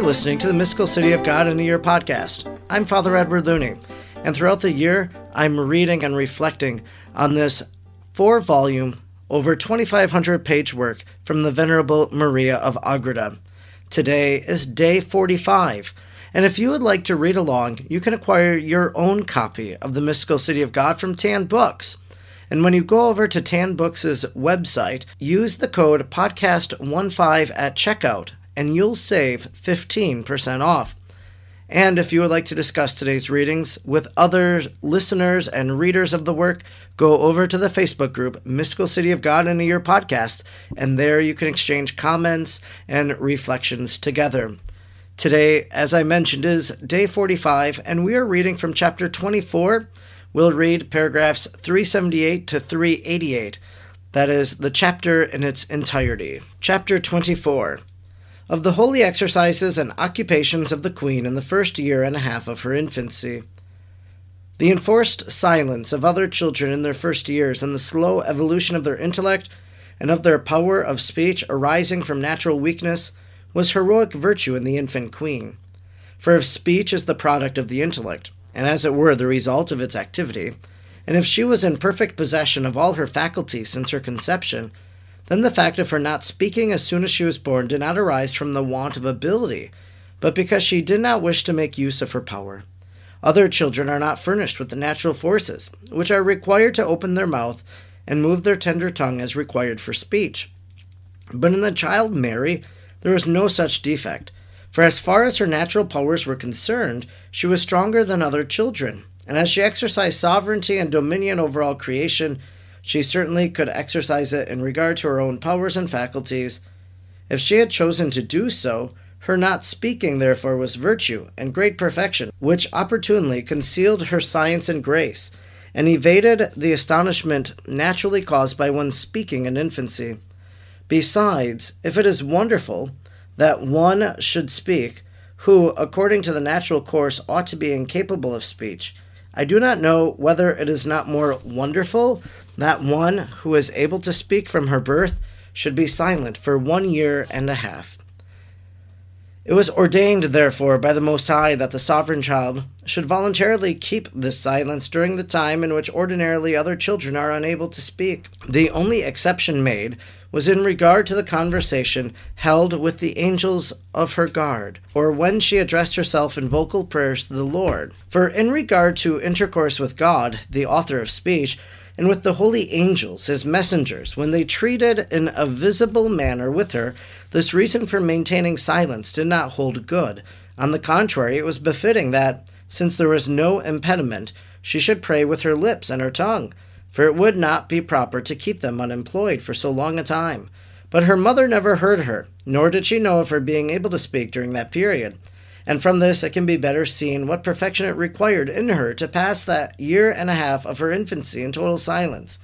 are listening to the Mystical City of God in a Year podcast. I'm Father Edward Looney, and throughout the year, I'm reading and reflecting on this four volume, over 2,500 page work from the Venerable Maria of Agreda. Today is day 45, and if you would like to read along, you can acquire your own copy of the Mystical City of God from Tan Books. And when you go over to Tan Books' website, use the code podcast15 at checkout and you'll save 15% off. And if you would like to discuss today's readings with other listeners and readers of the work, go over to the Facebook group Mystical City of God in a Year podcast, and there you can exchange comments and reflections together. Today, as I mentioned, is day 45, and we are reading from chapter 24 We'll read paragraphs 378 to 388. That is the chapter in its entirety. Chapter 24 Of the holy exercises and occupations of the Queen in the first year and a half of her infancy. The enforced silence of other children in their first years and the slow evolution of their intellect and of their power of speech arising from natural weakness was heroic virtue in the infant queen. For if speech is the product of the intellect, and as it were the result of its activity, and if she was in perfect possession of all her faculties since her conception, then the fact of her not speaking as soon as she was born did not arise from the want of ability, but because she did not wish to make use of her power. Other children are not furnished with the natural forces, which are required to open their mouth and move their tender tongue as required for speech. But in the child Mary, there was no such defect, for as far as her natural powers were concerned, she was stronger than other children, and as she exercised sovereignty and dominion over all creation, she certainly could exercise it in regard to her own powers and faculties. If she had chosen to do so, her not speaking, therefore, was virtue and great perfection, which opportunely concealed her science and grace, and evaded the astonishment naturally caused by one's speaking in infancy. Besides, if it is wonderful, that one should speak who, according to the natural course, ought to be incapable of speech. I do not know whether it is not more wonderful that one who is able to speak from her birth should be silent for one year and a half. It was ordained, therefore, by the Most High that the sovereign child should voluntarily keep this silence during the time in which ordinarily other children are unable to speak. The only exception made was in regard to the conversation held with the angels of her guard, or when she addressed herself in vocal prayers to the Lord. For in regard to intercourse with God, the author of speech, and with the holy angels, his messengers, when they treated in a visible manner with her, this reason for maintaining silence did not hold good. On the contrary, it was befitting that, since there was no impediment, she should pray with her lips and her tongue for it would not be proper to keep them unemployed for so long a time. But her mother never heard her, nor did she know of her being able to speak during that period. And from this it can be better seen what perfection it required in her to pass that year and a half of her infancy in total silence.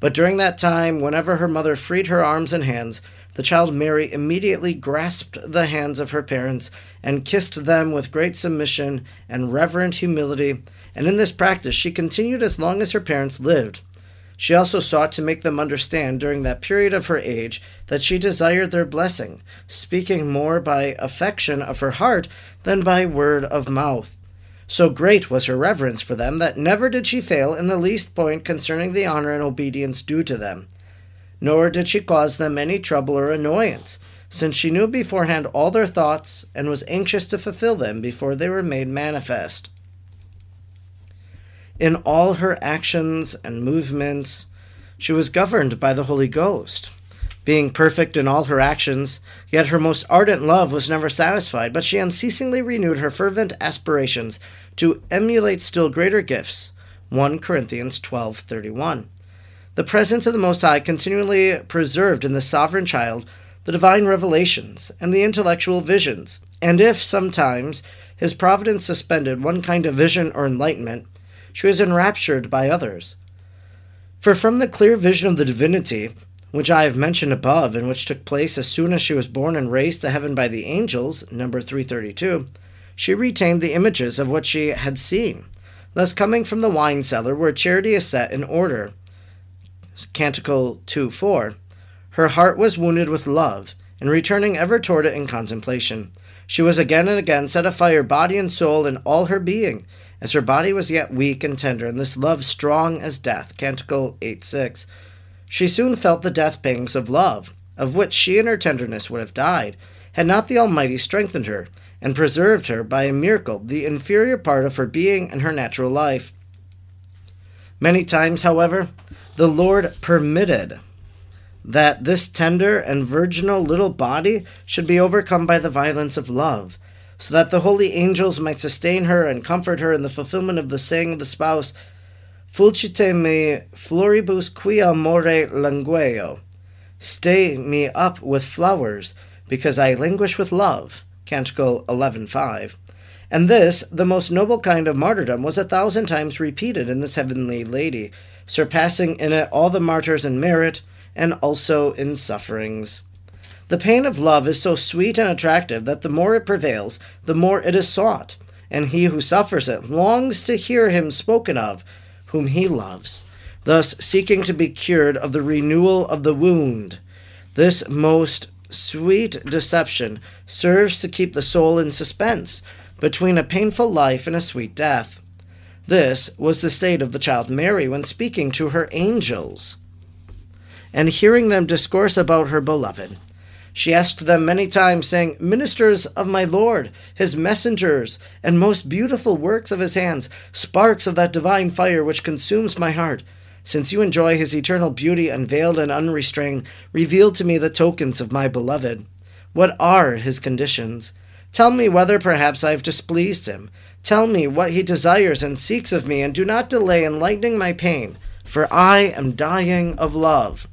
But during that time, whenever her mother freed her arms and hands, the child Mary immediately grasped the hands of her parents and kissed them with great submission and reverent humility, and in this practice she continued as long as her parents lived. She also sought to make them understand during that period of her age that she desired their blessing, speaking more by affection of her heart than by word of mouth. So great was her reverence for them that never did she fail in the least point concerning the honor and obedience due to them. Nor did she cause them any trouble or annoyance, since she knew beforehand all their thoughts and was anxious to fulfill them before they were made manifest in all her actions and movements, she was governed by the Holy Ghost. Being perfect in all her actions, yet her most ardent love was never satisfied, but she unceasingly renewed her fervent aspirations to emulate still greater gifts. 1 Corinthians 12:31. The presence of the Most High continually preserved in the sovereign child the divine revelations and the intellectual visions, and if sometimes his providence suspended one kind of vision or enlightenment, she was enraptured by others. For from the clear vision of the divinity, which I have mentioned above, and which took place as soon as she was born and raised to heaven by the angels, number 332, she retained the images of what she had seen, thus coming from the wine cellar where charity is set in order. Canticle 2 4. Her heart was wounded with love, and returning ever toward it in contemplation. She was again and again set afire, body and soul, and all her being, as her body was yet weak and tender, and this love strong as death. Canticle 8 6. She soon felt the death pangs of love, of which she in her tenderness would have died, had not the Almighty strengthened her, and preserved her by a miracle, the inferior part of her being and her natural life. Many times, however, the Lord permitted that this tender and virginal little body should be overcome by the violence of love, so that the holy angels might sustain her and comfort her in the fulfillment of the saying of the spouse, Fulcite me floribus quia more langueo. Stay me up with flowers, because I languish with love. Canticle 11.5. And this, the most noble kind of martyrdom, was a thousand times repeated in this heavenly lady, surpassing in it all the martyrs in merit, and also in sufferings. The pain of love is so sweet and attractive that the more it prevails, the more it is sought, and he who suffers it longs to hear him spoken of, whom he loves, thus seeking to be cured of the renewal of the wound. This most sweet deception serves to keep the soul in suspense between a painful life and a sweet death. This was the state of the child Mary when speaking to her angels and hearing them discourse about her beloved. She asked them many times, saying, Ministers of my Lord, his messengers, and most beautiful works of his hands, sparks of that divine fire which consumes my heart, since you enjoy his eternal beauty unveiled and unrestrained, reveal to me the tokens of my beloved. What are his conditions? Tell me whether perhaps I have displeased him. Tell me what he desires and seeks of me, and do not delay in lightening my pain, for I am dying of love.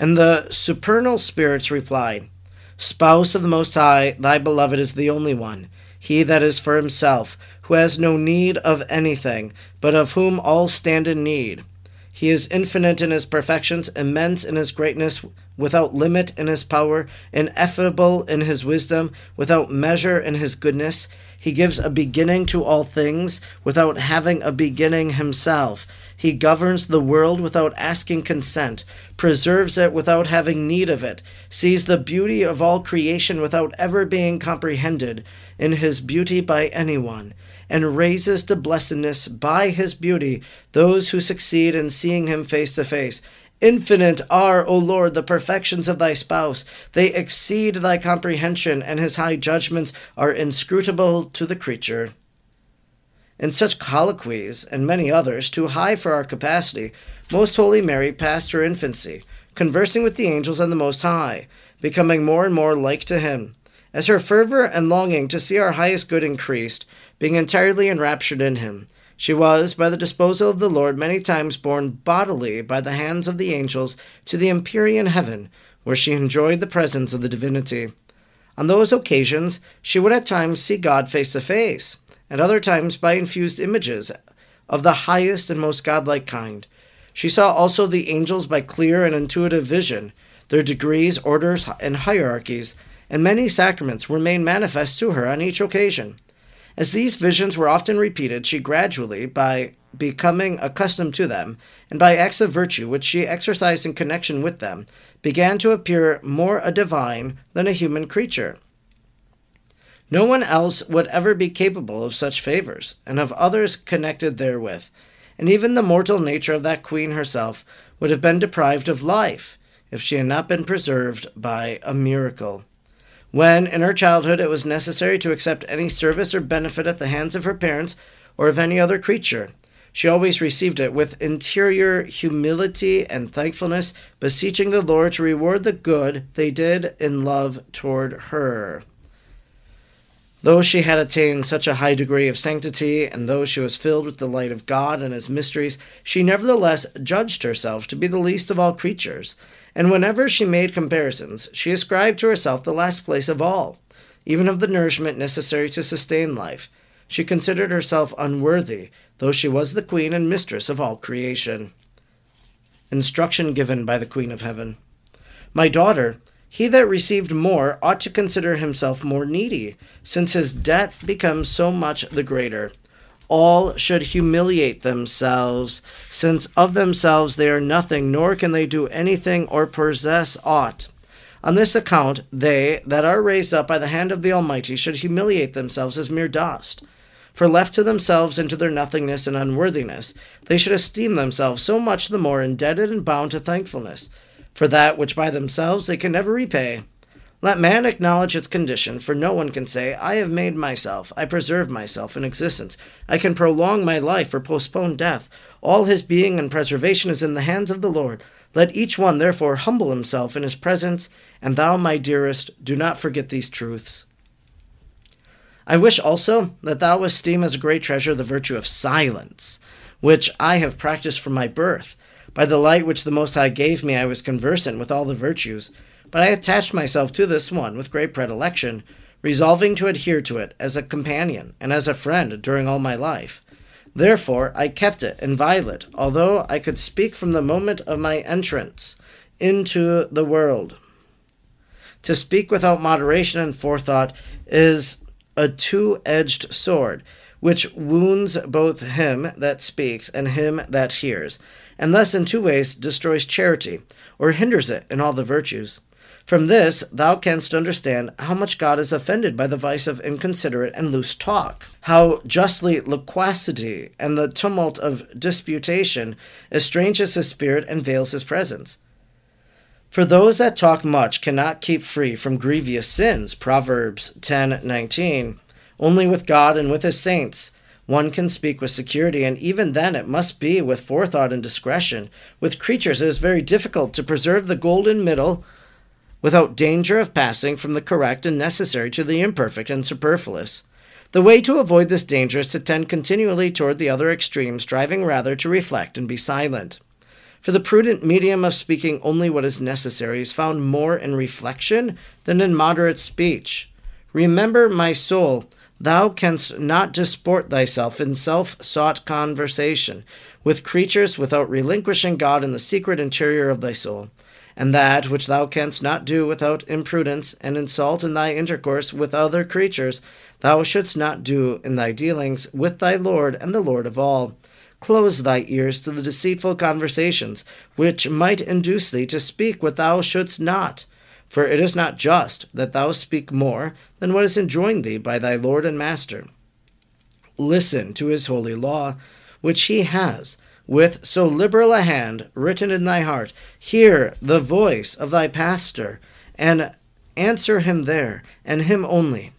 And the supernal spirits replied, Spouse of the Most High, thy beloved is the only one, he that is for himself, who has no need of anything, but of whom all stand in need. He is infinite in his perfections, immense in his greatness, without limit in his power, ineffable in his wisdom, without measure in his goodness. He gives a beginning to all things, without having a beginning himself. He governs the world without asking consent, preserves it without having need of it, sees the beauty of all creation without ever being comprehended in his beauty by anyone, and raises to blessedness by his beauty those who succeed in seeing him face to face. Infinite are, O Lord, the perfections of thy spouse. They exceed thy comprehension, and his high judgments are inscrutable to the creature. In such colloquies, and many others, too high for our capacity, Most Holy Mary passed her infancy, conversing with the angels and the Most High, becoming more and more like to Him. As her fervor and longing to see our highest good increased, being entirely enraptured in Him, she was, by the disposal of the Lord, many times borne bodily by the hands of the angels to the empyrean heaven, where she enjoyed the presence of the divinity. On those occasions, she would at times see God face to face and other times by infused images of the highest and most godlike kind. She saw also the angels by clear and intuitive vision, their degrees, orders, and hierarchies, and many sacraments were made manifest to her on each occasion. As these visions were often repeated, she gradually, by becoming accustomed to them, and by acts of virtue which she exercised in connection with them, began to appear more a divine than a human creature. No one else would ever be capable of such favors, and of others connected therewith, and even the mortal nature of that queen herself would have been deprived of life if she had not been preserved by a miracle. When, in her childhood, it was necessary to accept any service or benefit at the hands of her parents or of any other creature, she always received it with interior humility and thankfulness, beseeching the Lord to reward the good they did in love toward her. Though she had attained such a high degree of sanctity, and though she was filled with the light of God and his mysteries, she nevertheless judged herself to be the least of all creatures, and whenever she made comparisons, she ascribed to herself the last place of all, even of the nourishment necessary to sustain life. She considered herself unworthy, though she was the queen and mistress of all creation. Instruction given by the Queen of Heaven. My daughter, he that received more ought to consider himself more needy, since his debt becomes so much the greater. All should humiliate themselves, since of themselves they are nothing, nor can they do anything or possess aught. On this account, they that are raised up by the hand of the Almighty should humiliate themselves as mere dust. For left to themselves and to their nothingness and unworthiness, they should esteem themselves so much the more indebted and bound to thankfulness, for that which by themselves they can never repay. Let man acknowledge its condition, for no one can say, I have made myself, I preserve myself in existence, I can prolong my life or postpone death. All his being and preservation is in the hands of the Lord. Let each one therefore humble himself in his presence, and thou, my dearest, do not forget these truths. I wish also that thou esteem as a great treasure the virtue of silence, which I have practiced from my birth. By the light which the Most High gave me, I was conversant with all the virtues but I attached myself to this one with great predilection, resolving to adhere to it as a companion and as a friend during all my life. Therefore, I kept it inviolate, although I could speak from the moment of my entrance into the world. To speak without moderation and forethought is a two edged sword, which wounds both him that speaks and him that hears, and thus in two ways destroys charity, or hinders it in all the virtues. From this thou canst understand how much God is offended by the vice of inconsiderate and loose talk, how justly loquacity and the tumult of disputation estranges his spirit and veils his presence. For those that talk much cannot keep free from grievous sins, Proverbs 10:19. Only with God and with his saints one can speak with security, and even then it must be with forethought and discretion. With creatures it is very difficult to preserve the golden middle without danger of passing from the correct and necessary to the imperfect and superfluous. The way to avoid this danger is to tend continually toward the other extreme, striving rather to reflect and be silent. For the prudent medium of speaking only what is necessary is found more in reflection than in moderate speech. Remember, my soul, thou canst not disport thyself in self sought conversation with creatures without relinquishing God in the secret interior of thy soul and that which thou canst not do without imprudence and insult in thy intercourse with other creatures, thou shouldst not do in thy dealings with thy Lord and the Lord of all. Close thy ears to the deceitful conversations which might induce thee to speak what thou shouldst not. For it is not just that thou speak more than what is enjoined thee by thy Lord and Master. Listen to his holy law, which he has with so liberal a hand written in thy heart, hear the voice of thy pastor, and answer him there, and him only.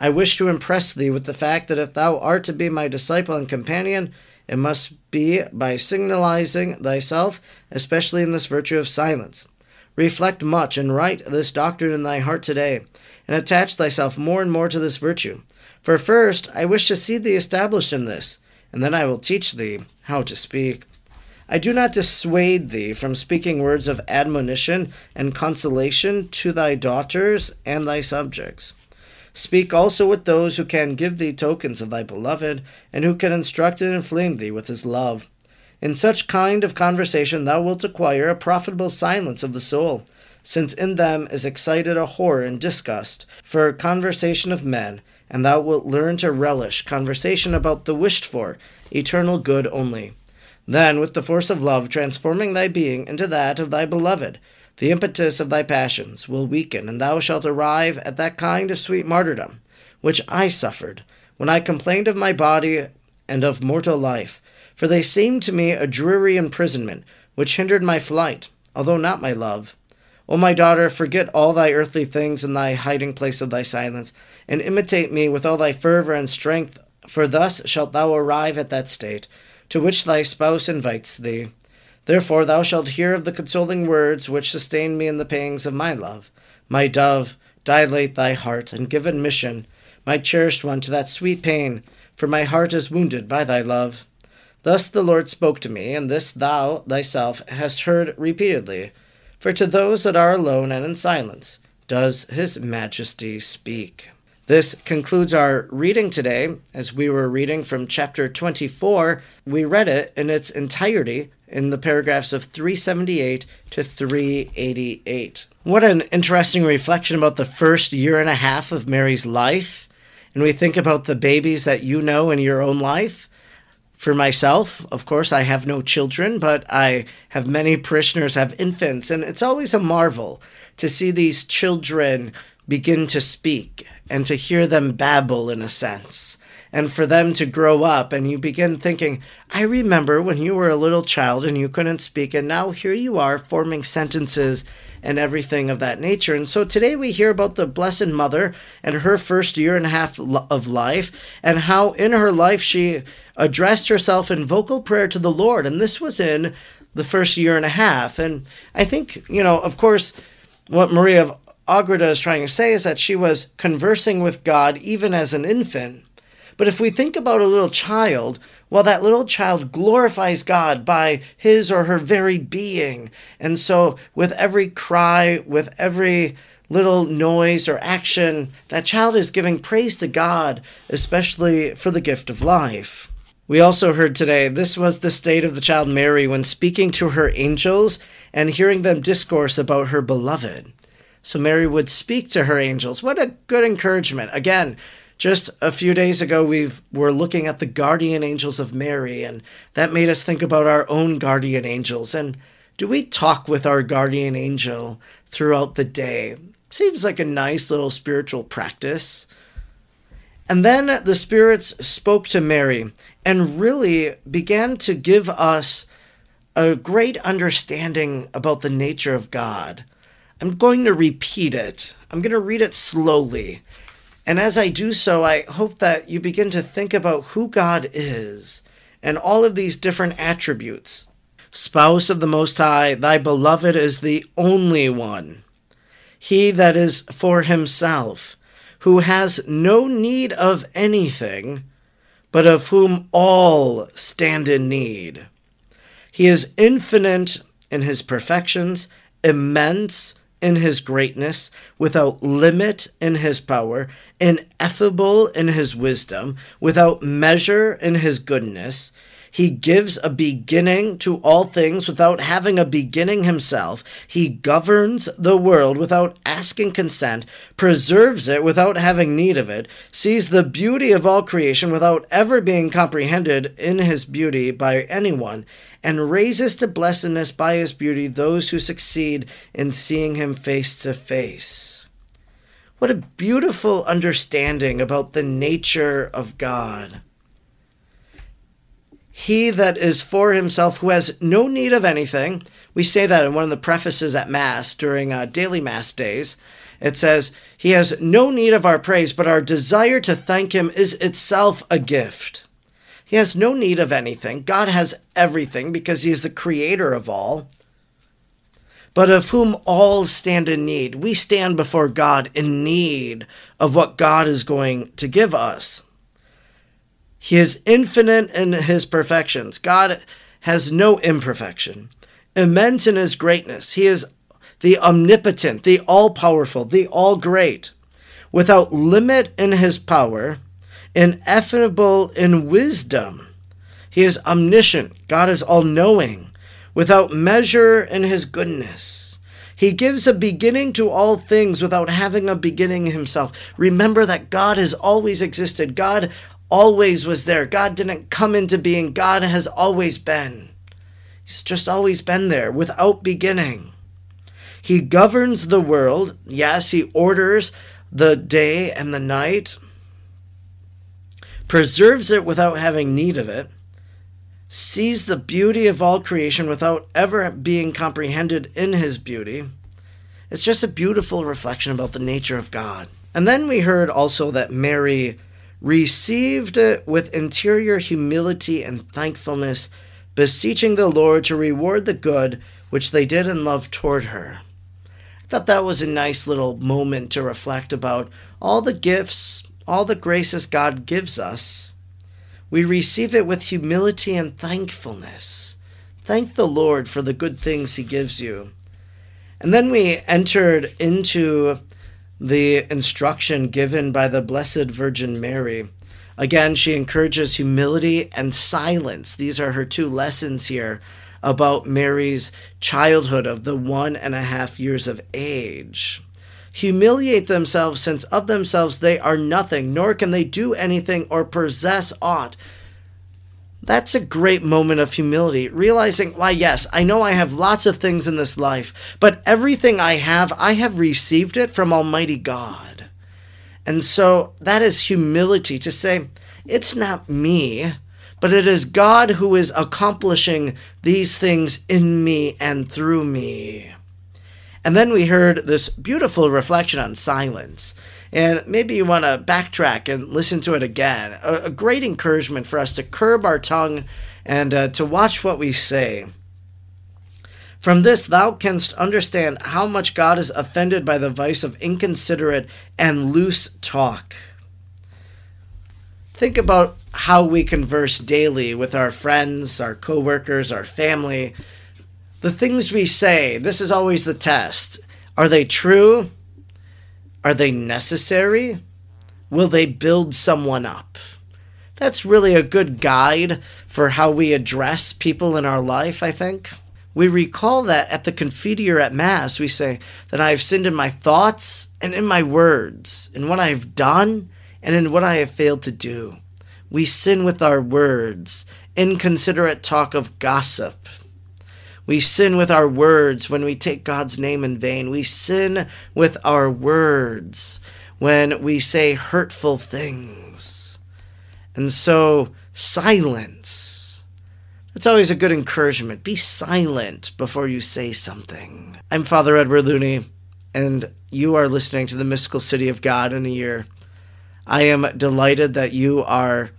I wish to impress thee with the fact that if thou art to be my disciple and companion, it must be by signalizing thyself, especially in this virtue of silence. Reflect much and write this doctrine in thy heart today, and attach thyself more and more to this virtue. For first, I wish to see thee established in this and then I will teach thee how to speak. I do not dissuade thee from speaking words of admonition and consolation to thy daughters and thy subjects. Speak also with those who can give thee tokens of thy beloved, and who can instruct and inflame thee with his love. In such kind of conversation thou wilt acquire a profitable silence of the soul, since in them is excited a horror and disgust for conversation of men, and thou wilt learn to relish conversation about the wished for, eternal good only. Then, with the force of love transforming thy being into that of thy beloved, the impetus of thy passions will weaken, and thou shalt arrive at that kind of sweet martyrdom which I suffered when I complained of my body and of mortal life, for they seemed to me a dreary imprisonment which hindered my flight, although not my love. O my daughter, forget all thy earthly things in thy hiding place of thy silence, and imitate me with all thy fervor and strength, for thus shalt thou arrive at that state to which thy spouse invites thee. Therefore thou shalt hear of the consoling words which sustain me in the pangs of my love. My dove, dilate thy heart, and give admission, my cherished one, to that sweet pain, for my heart is wounded by thy love. Thus the Lord spoke to me, and this thou thyself hast heard repeatedly. For to those that are alone and in silence does his majesty speak. This concludes our reading today. As we were reading from chapter 24, we read it in its entirety in the paragraphs of 378 to 388. What an interesting reflection about the first year and a half of Mary's life. And we think about the babies that you know in your own life For myself, of course, I have no children, but I have many parishioners have infants, and it's always a marvel to see these children begin to speak and to hear them babble in a sense and for them to grow up and you begin thinking i remember when you were a little child and you couldn't speak and now here you are forming sentences and everything of that nature. And so today we hear about the blessed mother and her first year and a half of life and how in her life she addressed herself in vocal prayer to the lord and this was in the first year and a half and i think you know of course what maria of Agreda is trying to say is that she was conversing with God even as an infant. But if we think about a little child, well, that little child glorifies God by his or her very being. And so, with every cry, with every little noise or action, that child is giving praise to God, especially for the gift of life. We also heard today this was the state of the child Mary when speaking to her angels and hearing them discourse about her beloved. So Mary would speak to her angels. What a good encouragement. Again, just a few days ago we were looking at the guardian angels of Mary and that made us think about our own guardian angels and do we talk with our guardian angel throughout the day? Seems like a nice little spiritual practice. And then the spirits spoke to Mary and really began to give us a great understanding about the nature of God. I'm going to repeat it. I'm going to read it slowly. And as I do so, I hope that you begin to think about who God is and all of these different attributes. Spouse of the Most High, thy beloved is the only one. He that is for himself, who has no need of anything, but of whom all stand in need. He is infinite in his perfections, immense in his greatness, without limit in his power, ineffable in his wisdom, without measure in his goodness. He gives a beginning to all things without having a beginning himself. He governs the world without asking consent, preserves it without having need of it, sees the beauty of all creation without ever being comprehended in his beauty by anyone, and raises to blessedness by his beauty those who succeed in seeing him face to face. What a beautiful understanding about the nature of God. He that is for himself, who has no need of anything. We say that in one of the prefaces at Mass during uh, daily Mass days. It says, He has no need of our praise, but our desire to thank Him is itself a gift. He has no need of anything. God has everything because He is the creator of all. But of whom all stand in need. We stand before God in need of what God is going to give us. He is infinite in his perfections. God has no imperfection. Immense in his greatness. He is the omnipotent, the all powerful, the all great. Without limit in his power, ineffable in wisdom. He is omniscient. God is all knowing, without measure in his goodness. He gives a beginning to all things without having a beginning himself. Remember that God has always existed. God always was there. God didn't come into being, God has always been. He's just always been there without beginning. He governs the world. Yes, he orders the day and the night, preserves it without having need of it, sees the beauty of all creation without ever being comprehended in his beauty. It's just a beautiful reflection about the nature of God. And then we heard also that Mary received it with interior humility and thankfulness, beseeching the Lord to reward the good which they did in love toward her. I thought that was a nice little moment to reflect about all the gifts, all the graces God gives us. We receive it with humility and thankfulness. Thank the Lord for the good things He gives you. And then we entered into the instruction given by the Blessed Virgin Mary. Again, she encourages humility and silence. These are her two lessons here about Mary's childhood of the one and a half years of age. Humiliate themselves, since of themselves they are nothing, nor can they do anything or possess aught. That's a great moment of humility, realizing, why, yes, I know I have lots of things in this life, but everything I have, I have received it from Almighty God. And so that is humility to say, it's not me, but it is God who is accomplishing these things in me and through me. And then we heard this beautiful reflection on silence. And maybe you want to backtrack and listen to it again. A, a, great encouragement for us to curb our tongue and uh, to watch what we say. From this, thou canst understand how much God is offended by the vice of inconsiderate and loose talk. Think about how we converse daily with our friends, our coworkers, our family. The things we say, this is always the test. Are they true? Are they necessary? Will they build someone up? That's really a good guide for how we address people in our life, I think. We recall that at the Confiteor at Mass, we say that I have sinned in my thoughts and in my words, in what I have done and in what I have failed to do. We sin with our words, inconsiderate talk of gossip, we sin with our words when we take God's name in vain. We sin with our words when we say hurtful things. And so, silence. That's always a good encouragement. Be silent before you say something. I'm Father Edward Looney, and you are listening to the Mystical City of God in a Year. I am delighted that you are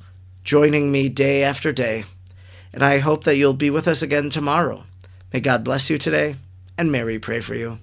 joining me day after day, and I hope that you'll be with us again tomorrow. May God bless you today, and Mary pray for you.